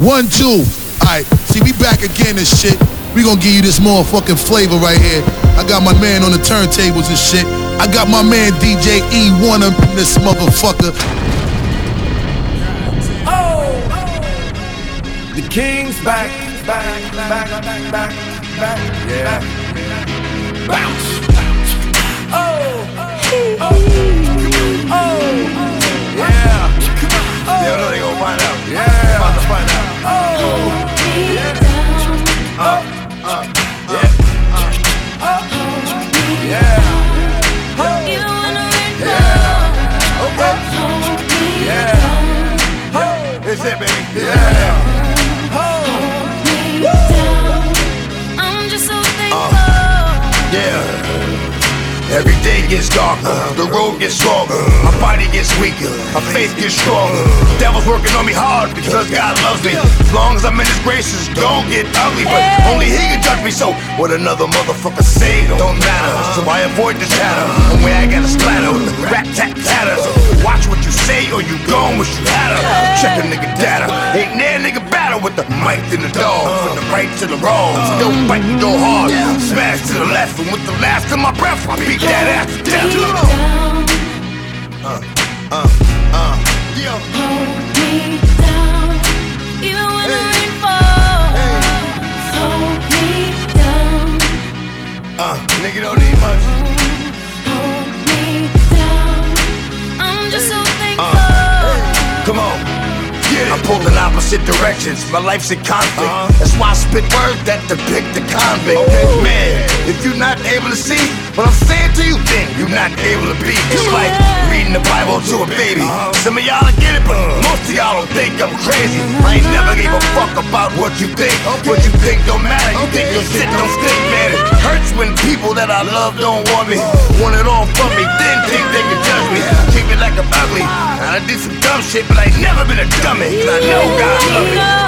One, two. Alright, see, we back again and shit. We gonna give you this motherfucking flavor right here. I got my man on the turntables and shit. I got my man DJ E1 up in this motherfucker. Oh! The king's back, back, back, back, back, back, yeah. Bounce. Oh, oh, oh, oh. yeah. They know they gon' find out. Yeah. About to find out. Oh, yeah. yeah. Okay. Yeah. It's it, baby. Yeah. I'm just so thankful. Yeah. Every day gets darker, the road gets longer, my body gets weaker, my faith gets stronger. The devil's working on me hard because God loves me. As long as I'm in His graces, don't get ugly, but only He can judge me. So what another motherfucker say don't matter. So I avoid the chatter, and where I got a splatter with the rat tat tatter. Watch what you say or you gon' wish you had. Check a nigga data, ain't near nigga battle with the mic and the dog, from the right to the wrong. Still fighting, go hard, smash to the left, and with the last of my breath, I beat that ass to death. Uh, uh, uh, yo. Even when the rain falls, hold me down, Uh, nigga don't need much. I'm pulled in opposite directions. My life's in conflict. Uh-huh. That's why I spit words that depict the convict. Oh. Man, if you're not able to see what I'm saying to you, then you're not able to be. It's like reading the Bible to a baby. Uh-huh. Some of y'all get it, but most of y'all don't think I'm crazy. I ain't never gave a fuck about what you think. What you think don't matter. You think your shit don't stink, man. It hurts when people that I love don't want me. Want it all from me, then think they can judge me. Treat me like I'm ugly. And I did some dumb shit, but I ain't never been a dummy. Cause I know God love me.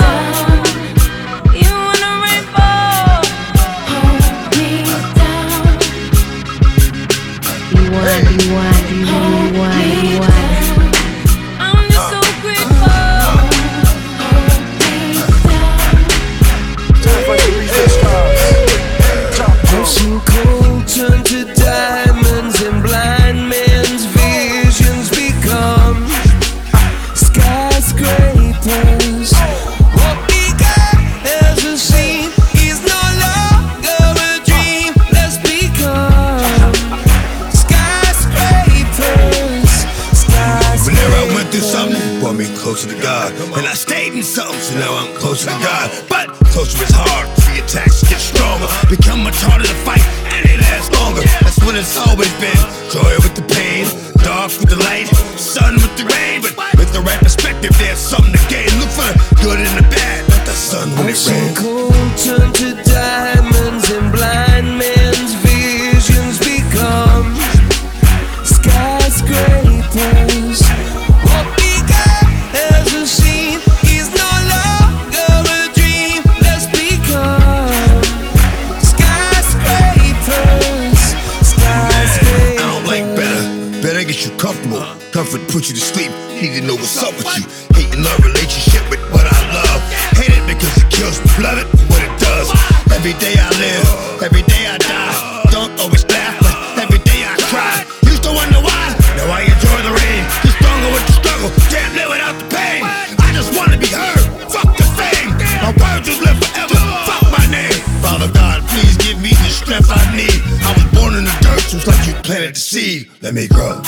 Put you to sleep. Need to know what's up with you. Hating love relationship with what I love. Hate it because it kills me. Love it for what it does. Every day I live, every day I die. Don't always laugh, but every day I cry. Used to wonder why. Now I enjoy the rain. Get stronger with the struggle. Can't live without the pain. I just wanna be heard. Fuck the fame. My words just live forever. Fuck my name. Father God, please give me the strength I need. I was born in the dirt, just like you planted the seed. Let me grow.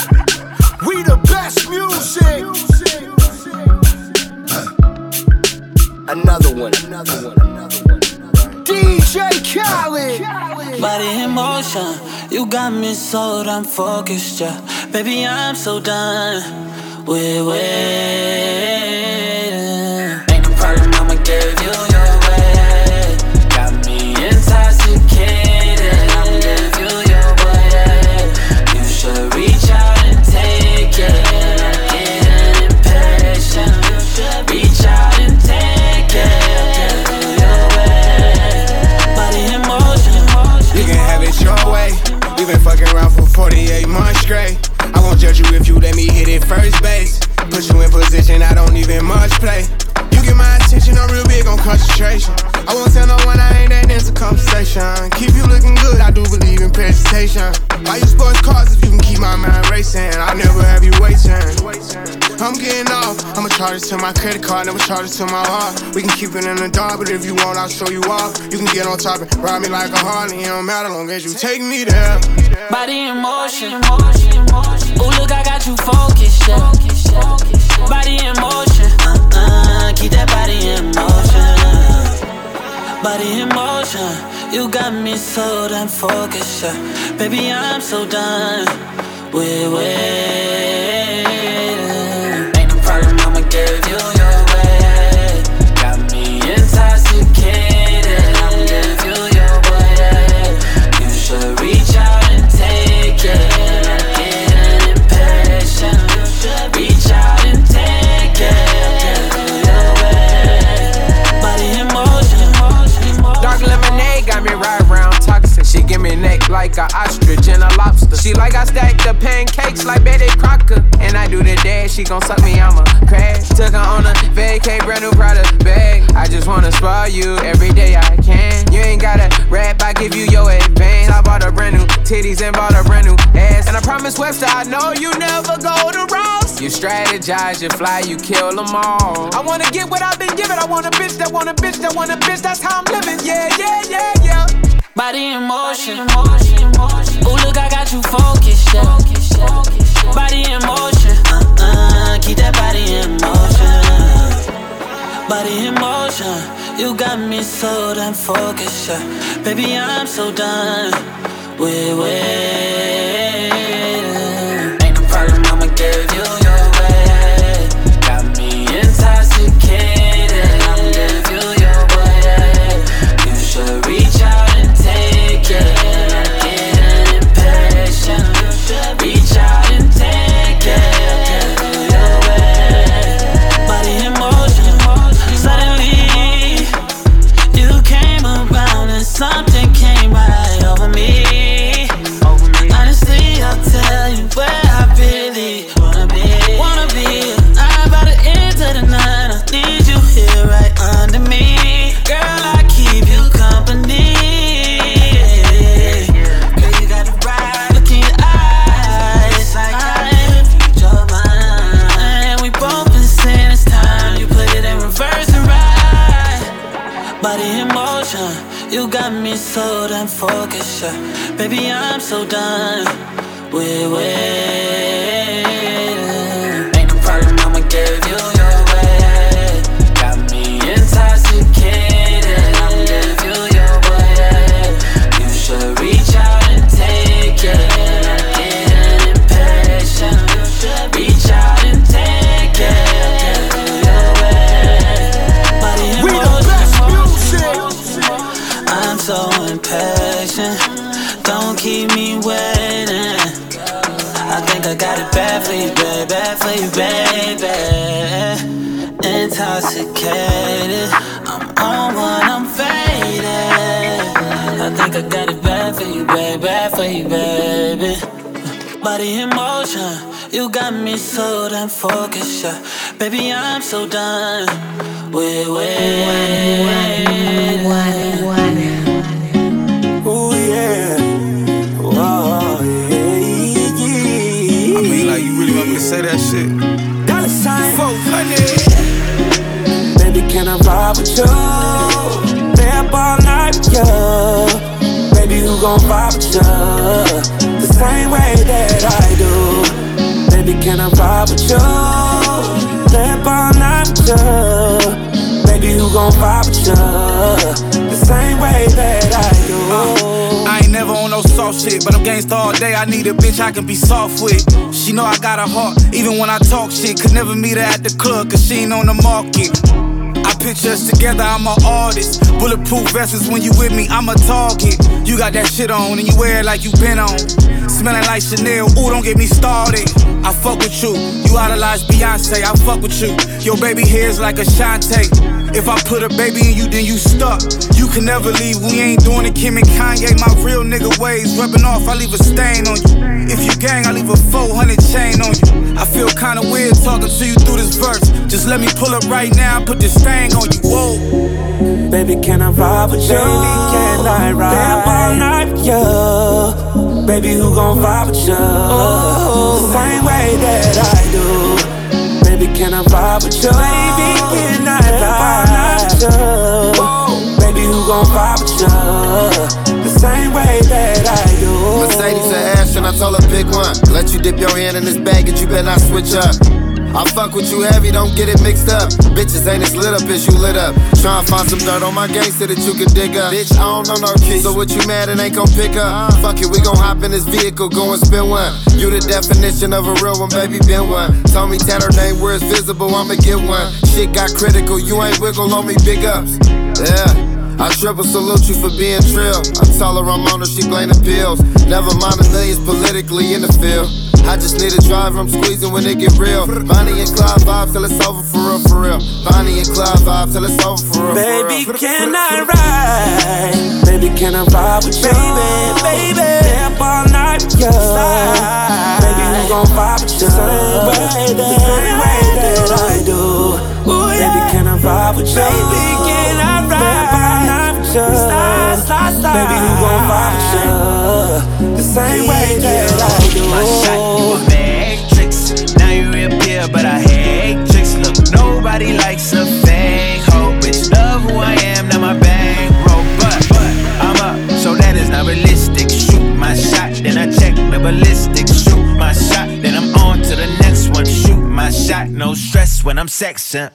Sold, I'm focused, yeah. Baby, I'm so done with waiting. hurt you if you let me hit it first base. Put you in position, I don't even much play. You get my attention, I'm real big on concentration. I won't tell no one I ain't that into conversation. Keep you looking good, I do believe in presentation. Buy you sports cars if you can keep my mind racing? I'll never have you waiting getting off. I'ma charge it to my credit card, never charge it to my heart. We can keep it in the dark, but if you want, I'll show you off. You can get on top and ride me like a Harley. It don't matter long as you take me there. Body in motion. Ooh, look, I got you focused, yeah. Body in motion. Uh-uh, keep that body in motion. Body in motion. You got me so damn focused, yeah. Baby, I'm so done with waiting. Like a ostrich and a lobster. She like I stack the pancakes like Betty Crocker. And I do the dash, she gon' suck me, I'ma crash. Took her on a vacay, brand new product bag. I just wanna spoil you every day I can. You ain't gotta rap, I give you your advance. I bought a brand new titties and bought a brand new ass. And I promise Webster, I know you never go to Ross. You strategize, you fly, you kill them all. I wanna get what I've been given. I want a bitch that want a bitch that want a bitch. That's how I'm living. Yeah, yeah, yeah, yeah. Body in motion. Ooh, look, I got you focused, yeah. Body in motion. Uh-uh, keep that body in motion. Body in motion. You got me so damn focused, yeah. Baby, I'm so done with waiting. Body in motion, you got me so damn focused, yeah. Baby, I'm so done waiting. One, one. Ooh, yeah. Whoa, yeah, yeah. I mean, like, you really want me to say that shit? Dollar sign. 400. Baby, can I ride with you? Stay up all night with you. Baby, who gon' vibe with you? With you? With you. Gon' vibe with you? The same way that I do. Uh, I ain't never on no soft shit, but I'm gangsta all day. I need a bitch I can be soft with. She know I got a heart, even when I talk shit. Could never meet her at the club, cause she ain't on the market. I picture us together, I'm an artist. Bulletproof vests when you with me, I'm a target. You got that shit on and you wear it like you been on. Smelling like Chanel, ooh, don't get me started. I fuck with you, you idolize Beyonce, I fuck with you. Your baby hair's like a Shantae. If I put a baby in you, then you stuck. You can never leave, we ain't doing it. Kim and Kanye, my real nigga ways. Rubbing off, I leave a stain on you. If you gang, I leave a 400 chain on you. I feel kinda weird talking to you through this verse. Just let me pull up right now and put this thing on you. Whoa. Baby, can I ride with you? Baby, can I ride? Up all night you. Baby, who gon' vibe with you? The same way that I do. Baby, can I vibe with you? Baby, can I vibe with you? Baby, who gon' vibe with you? The same way that I do. Mercedes or Ash, and I told her pick one. Let you dip your hand in this bag, and you better not switch up. I fuck with you heavy, don't get it mixed up. Bitches ain't as lit up as you lit up. Tryna find some dirt on my gangster that you can dig up. Bitch, I don't know no keys, so what you mad and ain't gon' pick up? Uh-huh. Fuck it, we gon' hop in this vehicle, go and spin one. You the definition of a real one, baby, been one. Told me tat her name where it's visible, I'ma get one. Shit got critical, you ain't wiggle on me, big ups. Yeah. I triple salute you for being trill. I tell her I'm on her, she blame the pills. Never mind the millions politically in the field. I just need a driver, I'm squeezing when it get real. Bonnie and Clyde vibe till it's over for real, for real. Bonnie and Clyde vibe till it's over for real. Baby, for real. can I ride? Baby, can I ride with you? Baby, baby. Stay up all night with you. Baby, who gon' vibe with you? Same way that, the same way that I do. Baby, can I ride with you? Baby, can Slide, slide, slide. Baby, who gon' you? The same way that I do. My shot, you a matrix. Now you reappear, but I hate tricks. Look, nobody likes I'm sexing.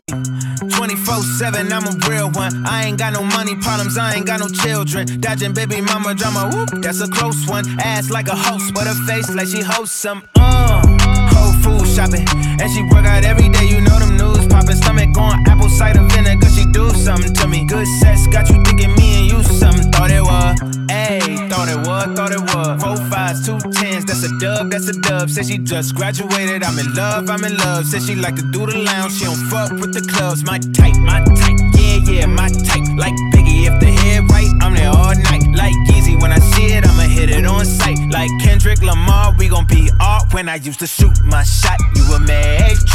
24 7, I'm a real one. I ain't got no money problems, I ain't got no children. Dodging baby mama drama, whoop, that's a close one. Ass like a host, but her face like she hosts some. Uh, whole food shopping, and she work out every day. You know them news popping. Stomach on apple cider vinegar, she do something to me. Good sex got you thinking me and you something. Thought it was, ayy, thought it was, thought it was. Four fives, two tens, that's a dub, that's a dub. Said she just graduated, I'm in love, I'm in love. Said she like to do the lounge, she don't fuck with the clubs. My type, my type, yeah, yeah, my type. Like Biggie, if the head right, I'm there all night. Like Yeezy, when I see it, I'ma hit it on sight. Like Kendrick Lamar, we gon' be art. When I used to shoot my shot, you a matrix.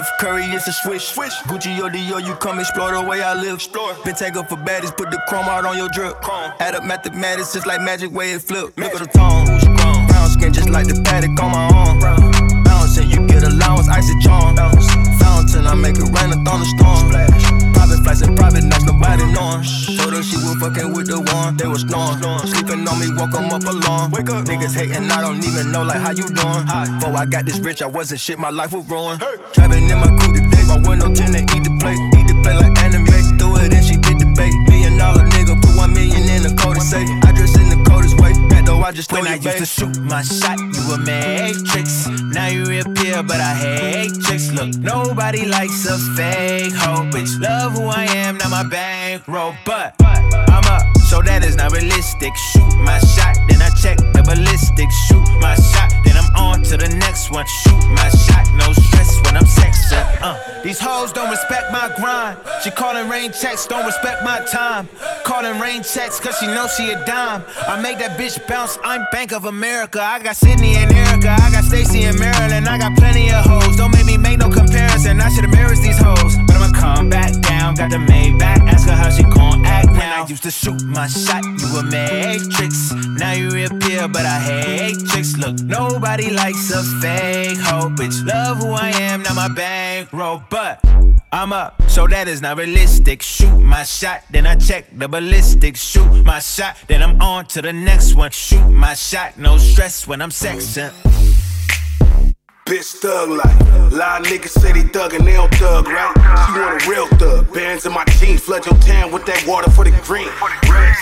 Steph Curry, it's a swish. swish. Gucci or Dior, you come explore the way I live. Explore. Been taken for baddies, put the chrome out on your drip. Chrome. Add up mathematics, just like magic way it flip. Look at the tone, brown skin just like the Patek on my arm. Bouncing, you get allowance, icy charm. Fountain, I make it rain a thunderstorm. Private flights and private nights, nobody knowing. Told her she was fucking with the one, they was snoring. Sleeping on me, woke 'em up alone. Wake up, niggas hating, I don't even know like how you doing. Before I got this rich, I wasn't shit, my life was ruined. Trapping in my coupe today, my window tint to eat the eat the plate When I used to shoot my shot, you a matrix. Now you reappear, but I hate tricks. Look, nobody likes a fake hoe, bitch. Love who I am, now my bankroll, but I'm up, so that is not realistic. Shoot my shot, then I check the ballistics. Shoot my shot, to the next one. Shoot my shot, no stress when I'm sexing. Uh, these hoes don't respect my grind. She calling rain checks, don't respect my time. Calling rain checks, cause she know she a dime. I make that bitch bounce, I'm Bank of America. I got Sydney and Erica, I got Stacy and Maryland, I got plenty of hoes. Don't make me make no comparison, I should embarrass these hoes. But I'ma come back down, got the Maybach, ask her how she gon' act now. I used to shoot my shot, you a matrix. Now you reappear, but I hate tricks. Look, nobody likes a fake hoe, bitch. Love who I am, now my bankroll, but I'm up, so that is not realistic. Shoot my shot, then I check the ballistics. Shoot my shot, then I'm on to the next one. Shoot my shot, no stress when I'm sexing. Bitch thug like. Lie niggas say they thug and they don't thug, right? She want a real thug. Bands in my jeans, flood your town with that water for the green.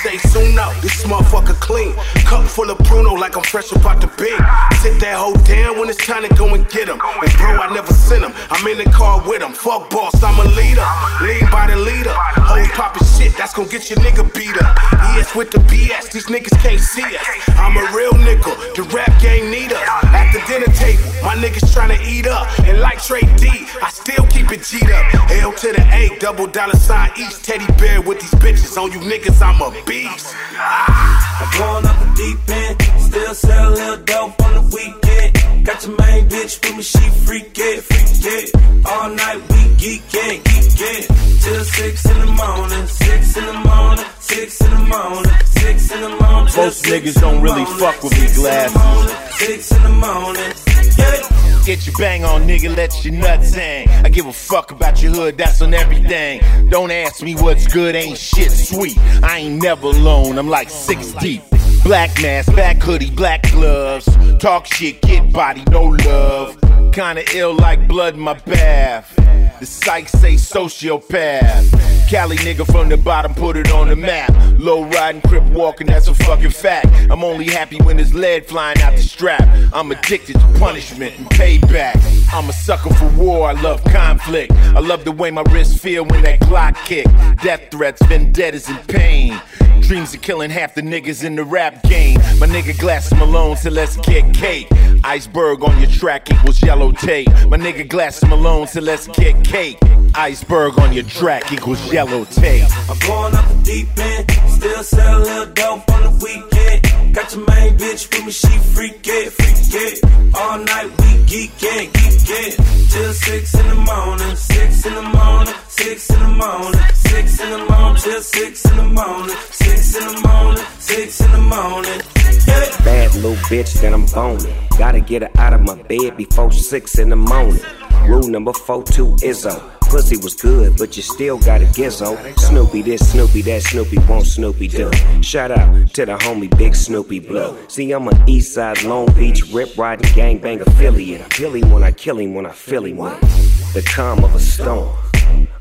Say soon up, this motherfucker clean. Cup full of Bruno like I'm fresh up out the bin. Sit that hoe down when it's time to go and get him. And bro, I never sent him. I'm in the car with him. Fuck boss, I'm a leader. Lead by the leader. Hoes poppin' shit, that's gonna get your nigga beat up. ES with the BS, these niggas can't see us. I'm a real nigga, the rap game need us. At the dinner table, my nigga niggas tryna eat up. And like Trey D, I still keep it G'd up. L to the A, double dollar sign each teddy bear with these bitches. On you niggas, I'm a beast. Ah. I'm going up the deep end, still sell a little dope on the weekend. Got your main bitch with me, she freak it, freak it. All night we geek it, geek it. Till six in the morning, six in the morning, six in the morning, six in the morning. Most niggas don't really fuck with me, six in the Glass. morning, Six in the morning, yeah. Get your bang on, nigga, let your nuts hang. I give a fuck about your hood, that's on everything. Don't ask me what's good, ain't shit sweet. I ain't never alone, I'm like six deep. Black mask, black hoodie, black gloves. Talk shit, get body, no love. Kinda ill like blood in my bath. The psych say sociopath. Cali nigga from the bottom put it on the map. Low riding, crip walking, that's a fucking fact. I'm only happy when there's lead flying out the strap. I'm addicted to punishment and payback. I'm a sucker for war, I love conflict. I love the way my wrists feel when that Glock kick. Death threats, vendettas, and pain. Dreams of killing half the niggas in the rap game. My nigga Glasses Malone said let's get cake. Iceberg on your track equals yellow tape. My nigga Glasses Malone said let's get cake. Iceberg on your track equals yellow tape. I'm going up the deep end, still sell a little dope on the weekend. Got your main bitch with me, she freak it, freak it. All night we geek it, geek it. Till six in the morning, six in the morning, six in the morning, six in the morning, till six in the morning, six in the morning, six in the morning. Yeah. Bad little bitch that I'm boning. Gotta get her out of my bed before six in the morning. Rule number four, two Izzo. Pussy was good, but you still gotta a gizzo. Snoopy this, Snoopy that, Snoopy won't Snoopy do. Shout out to the homie Big Snoopy Blue. See, I'm an East Side Long Beach rip riding gangbang affiliate. I kill him when I kill him when I feel him with the calm of a storm.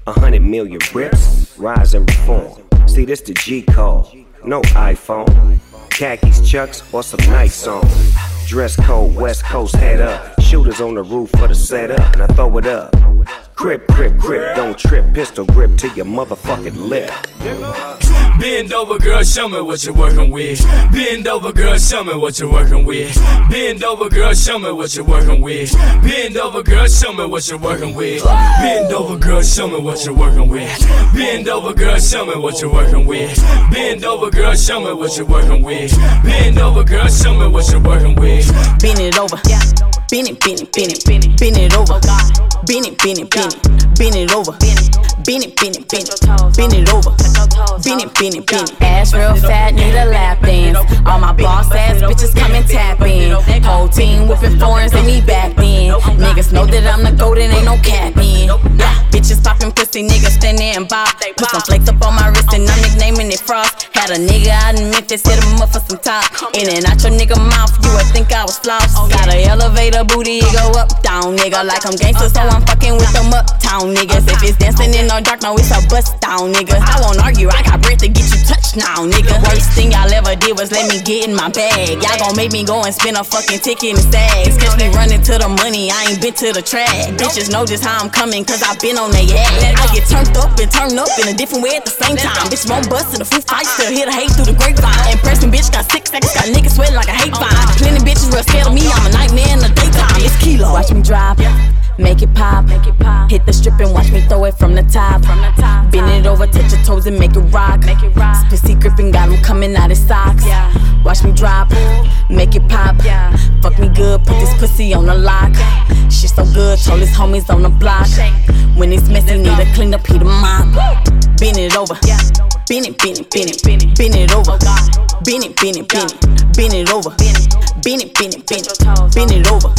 A hundred million rips, rise and reform. See, this the G call, no iPhone. Khakis, chucks, or some nice on. Dress code, West Coast head up. Shooters on the roof for the setup, and I throw it up. Crip, crip, crip, don't trip. Pistol grip to your motherfucking lip. Bend over, girl, show me what you're working with. Bend over, girl, show me what you're working with. Bend over, girl, show me what you're working with. Bend over, girl, show me what you're working with. Bend over, girl, show me what you're working with. Bend over, girl, show me what you're working with. Bend over, girl, show me what you're working with. Bend over, girl, show me what you're working with. Bend it over. It, bend it, bend it, bend it, bend it over. Bend it, bend it, bend it, bend it over. Bend it, bend it, bend it Bend it over. Bend it, bend it, bend it. Ass real fat, need a lap dance. All my boss ass bitches come and tap in. Whole team whipping foreigns and me back then. Niggas know that I'm the golden, ain't no cap in. Bitches popping pussy, niggas stand there and bop. Put some flakes up on my wrist and I'm nicknaming it Frost. Had a nigga out in Memphis, hit him up for some top. In and out your nigga mouth, you would think I was floss. Got a elevator booty, go up, down, nigga. Like I'm gangster, so I'm fucking with them uptown niggas. If it's dancing in the dark, no, it's a bust down, nigga. I won't argue, I got breath to get you touched now, nigga. Worst thing y'all ever did was let me get in my bag. Y'all gon' make me go and spend a fucking ticket in stags. Catch me running to the money, I ain't been to the track. Bitches know just how I'm coming, cause I been on they ass. I get turned up and turned up in a different way at the same time. Bitch won't bust in a food fight, still hear the hate through the grapevine. Impressing bitch got six seconds, got niggas sweating like a hate vine. Plenty bitches real scared of me, I'm a nightmare in the daytime. It's kilo. Watch me drop. Make it pop, make it pop. Hit the strip and watch me throw it from the top. From the top. Bend it over, touch your toes and make it rock. Make it rock. Pussy gripping, got 'em coming out his socks. Yeah. Watch me drop, make it pop. Yeah. Fuck me good, put this pussy on the lock. Shit so good, told his homies on the block. When it's messy, need a clean up, he the mop. Bend it over. Bend it, bend it, bend it, bend it, bend it over. Bend it, bend it, bend it, bend it over. Bend it, bend it, bend it, bend it over.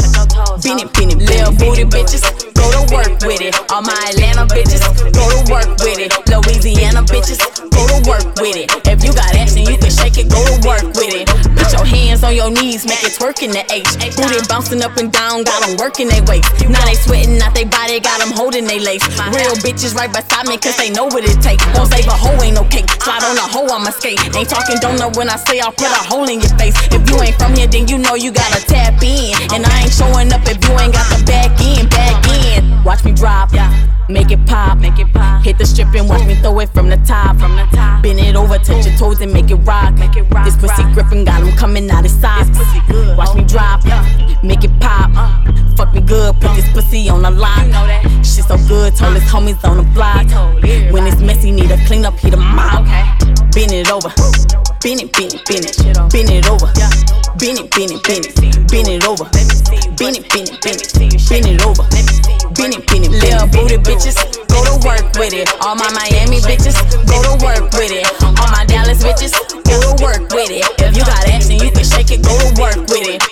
Bend it, bend it, little booty bitches, go to work with it. All my Atlanta bitches, go to work with it. Louisiana bitches, go to work with it. If you got action, you can shake it, go to work with it. Put your hands on your knees, make it twerk in the H. Booty bouncing up and down, got them working their waist. Now they sweating out they body, got them holding they lace. Real bitches right beside me, cause they know what it take. Won't save a hoe, ain't no cake. Slide on a hoe, I'ma skate. Ain't talking don't know when I say I'll put a hole in your face. If you ain't from here, then you know you gotta tap in. And I ain't showing up if you ain't got the back end, back end. Watch me drop, Make it pop, make it pop. Hit the strip and watch me throw it from the top. From the top. Bend it over, touch your toes and make it rock. Make it rock. This pussy gripping got him coming out his socks. Watch me drop, make it pop. Uh. Fuck me good, put this pussy on the lock. Shit so good, told his homies on the block. When it's messy, need a clean up, he the mop. Bend it over, bend it, bend it, bend it, bend it over. Bend it, bend it, bend it, bend it over. Bend it, bend it, bend it, bend it over. Bend it, bend it, little booty bitches, go to work with it. All my Miami bitches, go to work with it. All my Dallas bitches, go to work with it. If you got action, you can shake it, go to work with it.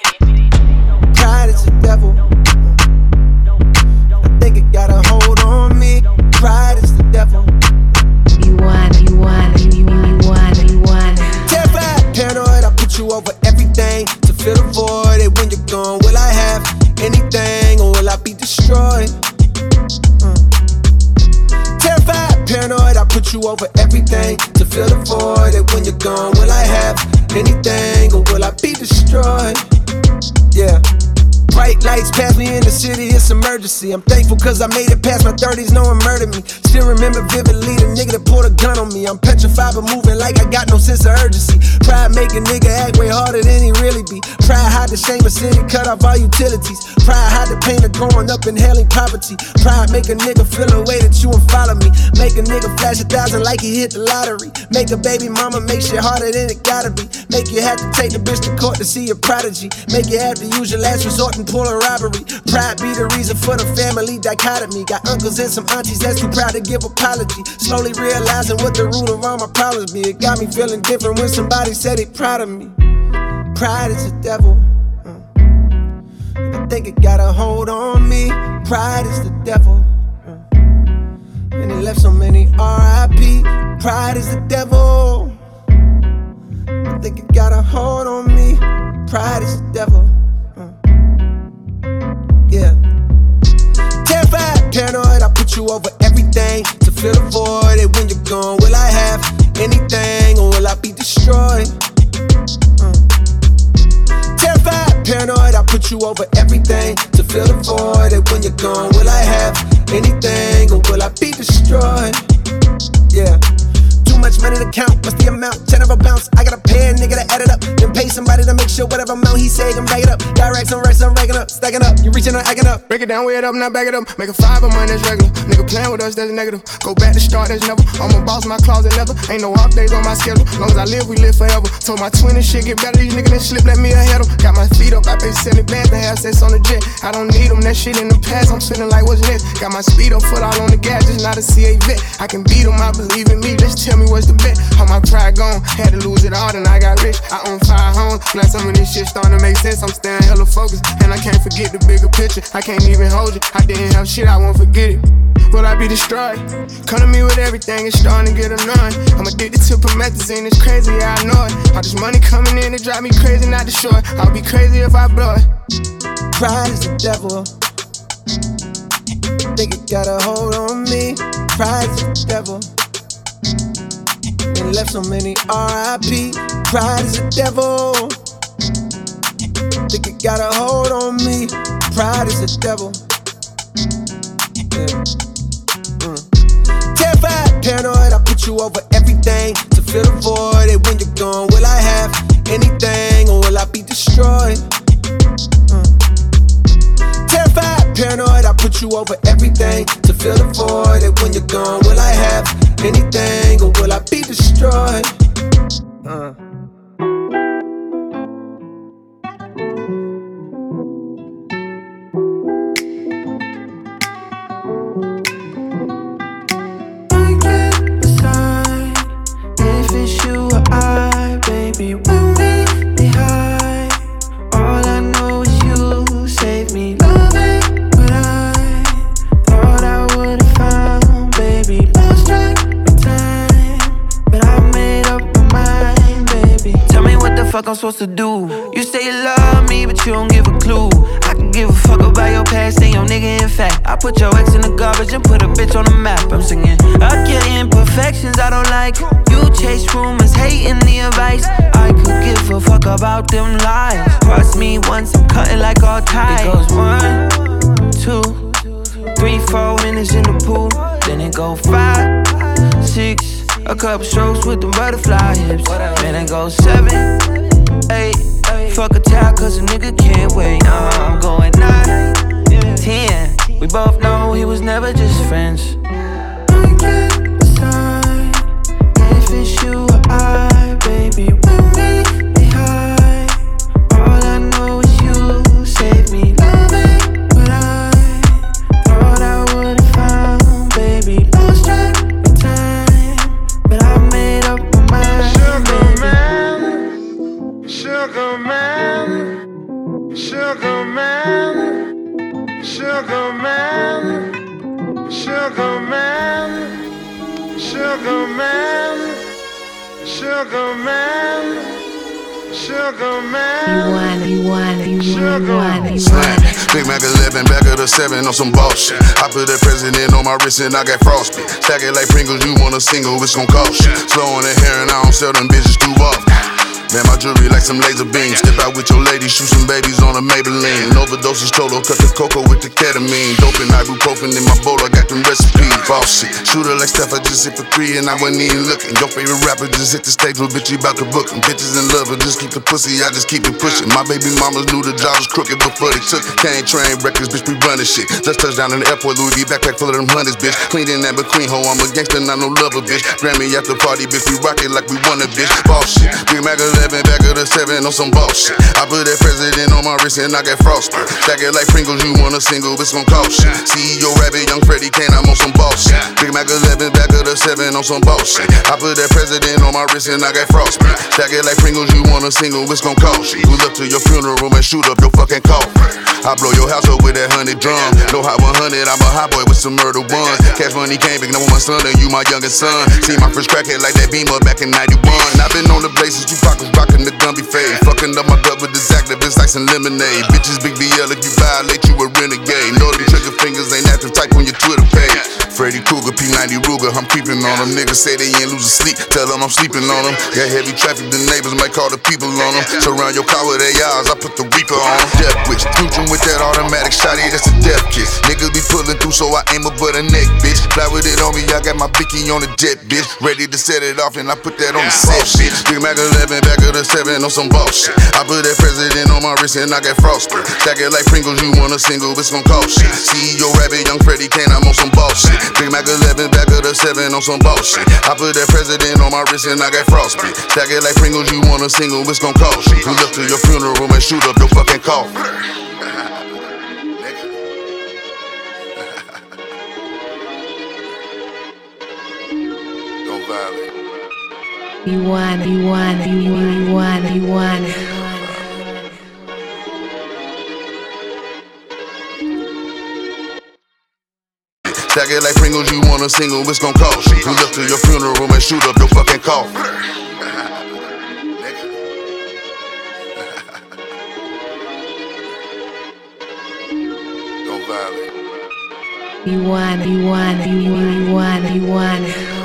I'm thankful cause I made it past my 30s, no one murdered me. Still remember vividly the nigga that pulled a gun on me. I'm petrified but moving like I got no sense of urgency. Pride make a nigga act way harder than he really be. The shame of city, cut off all utilities. Pride hide the pain of growing up inhaling poverty. Pride make a nigga feel a way that you and follow me. Make a nigga flash a thousand like he hit the lottery. Make a baby mama make shit harder than it gotta be. Make you have to take the bitch to court to see a prodigy. Make you have to use your last resort and pull a robbery. Pride be the reason for the family dichotomy. Got uncles and some aunties that's too proud to give apology. Slowly realizing what the root of all my problems be. It got me feeling different when somebody said they proud of me. Pride is the devil. Uh. Think it got a hold on me. Pride is the devil. Uh. And it left so many RIP. Pride is the devil. I think it got a hold on me. Pride is the devil. Yeah. Terrified, paranoid, I put you over everything to fill the void. And when you're gone, will I have anything or will I be destroyed? Uh. Paranoid, I put you over everything to fill the void. And when you're gone, will I have anything or will I be destroyed? Yeah. Too much money to count, what's the amount? Ten of a bounce, I gotta pay a nigga to add it up pay somebody to make sure whatever amount he say, I'm back it up. Direct some racks, I'm racking up, stacking up. You reaching up, acting up. Break it down, weigh it up, not back it up. Make a five of mine, that's regular. Nigga playing with us, that's negative. Go back to start, that's never. I'm a boss, my closet leather. Ain't no off days on my schedule. Long as I live, we live forever. Told my twin and shit get better. These niggas that slip, let me ahead them. Got my feet up, I pay 70 bands to have sex on the jet. I don't need them, that shit in the past. I'm feeling like what's next. Got my speed up, foot all on the gas, just not a CA vet. I can beat them, I believe in me. Just tell me what's the bet. All my pride gone, had to lose it all, then I got rich. I own fire home. Now some of this shit starting to make sense. I'm staying hella focused, and I can't forget the bigger picture. I can't even hold you. I didn't have shit, I won't forget it. Will I be destroyed? Come to me with everything, it's starting to get annoying. I'm addicted to promethazine, it's crazy, yeah, I know it. All this money coming in, it drive me crazy, not destroyed. I'll be crazy if I blow it. Pride is the devil. Think it got a hold on me. Pride is the devil. Left so many RIP. Pride is the devil. Think it got a hold on me. Pride is the devil. Yeah. Mm. Terrified, paranoid, I put you over everything to fill the void. And when you're gone, will I have anything or will I be destroyed? Mm. Paranoid, I put you over everything to fill the void. And when you're gone, will I have anything or will I be destroyed? Uh. Supposed to do. You say you love me, but you don't give a clue. I can give a fuck about your past and your nigga. In fact, I put your ex in the garbage and put a bitch on the map. I'm singing up your imperfections. I don't like you. Chase rumors, hating the advice. I could give a fuck about them lies. Cross me once, I'm cutting like all ties. It goes one, two, Three, four minutes in the pool, then it go five, six. A couple strokes with the butterfly hips. Then it go seven, cause a nigga can't wait. Now I'm going nine, ten. We both know he was never just friends. On some boss shit. I put the president on my wrist and I got frostbite. Stack it like Pringles, you want a single, it's gon' cost you. Slow on the hair and I don't sell them bitches too often. Man, my jewelry like some laser beams. Step out with your lady, shoot some babies on a Maybelline. Overdoses total, cut the cocoa with the ketamine. Dope and ibuprofen in my bowl, I got them recipes. Boss shit, shooter like Steph, I just hit for three and I wasn't even looking. Your favorite rapper just hit the stage, little bitch, you about to book him. Bitches in love, but just keep the pussy, I just keep it pushing. My baby mamas knew the job was crooked before they took. Can't train records, bitch, we running shit. Just touched down in the airport, Louis V backpack full of them hundreds, bitch. Clean in that McQueen hoe, I'm a gangster, not no lover, bitch. Grammy after party, bitch, we rock it like we won a bitch. Boss shit, Big 11, back of the 7 on some boss shit. I put that president on my wrist and I got frosted. Stack it like Pringles, you want a single, it's gon' cost you. CEO Rabbit, Young Freddie Kane, I'm on some boss shit. Big Mac 11, back of the 7 on some boss shit. I put that president on my wrist and I got frosted. Stack it like Pringles, you want a single, it's gon' cost you. Pull up to your funeral and shoot up your fucking coffin. I blow your house up with that hundred drum. No hot 100, I'm a hot boy with some murder ones. Cash money came big, now with my son, and you my youngest son. See my first crackhead like that beamer back in 91. I've been on the blazes, you pockets rocking the Gumby fade. Fucking up my gut with this Actavis like some lemonade. Bitches, big BL, if you violate, you a renegade. Know them trigger fingers ain't active, type on your Twitter page. Freddy Krueger, P90 Ruger, I'm creeping on them. Niggas say they ain't losing sleep, tell them I'm sleeping on them. Got heavy traffic, the neighbors might call the people on them. Surround your car with their ARs, I put the Reaper on them. Death wish, Future with that automatic shotty, that's a death kiss. Niggas be pulling through, so I aim up for the neck, bitch. Fly with it on me, I got my Bicky on the jet, bitch. Ready to set it off, and I put that on the set, bitch. Big Mac 11, back of the 7 on some boss shit. I put that president on my wrist, and I got frosted. Stack it like Pringles, you want a single, it's gon' cost shit. CEO Rabbit, Young Freddie Kane, I'm on some boss shit. Big Mac 11, back of the 7 on some boss shit. I put that president on my wrist, and I got frostbite. Stack it like Pringles, you want a single, it's gon' cost shit. Pull up to your funeral and shoot up your fucking coffin. You want you want you, you, you want you want Stack it like Pringles, you want a single, it's gon' cost you. Up to your funeral and shoot up your fucking coffin. Don't violate. You want you want you, you, you want you want.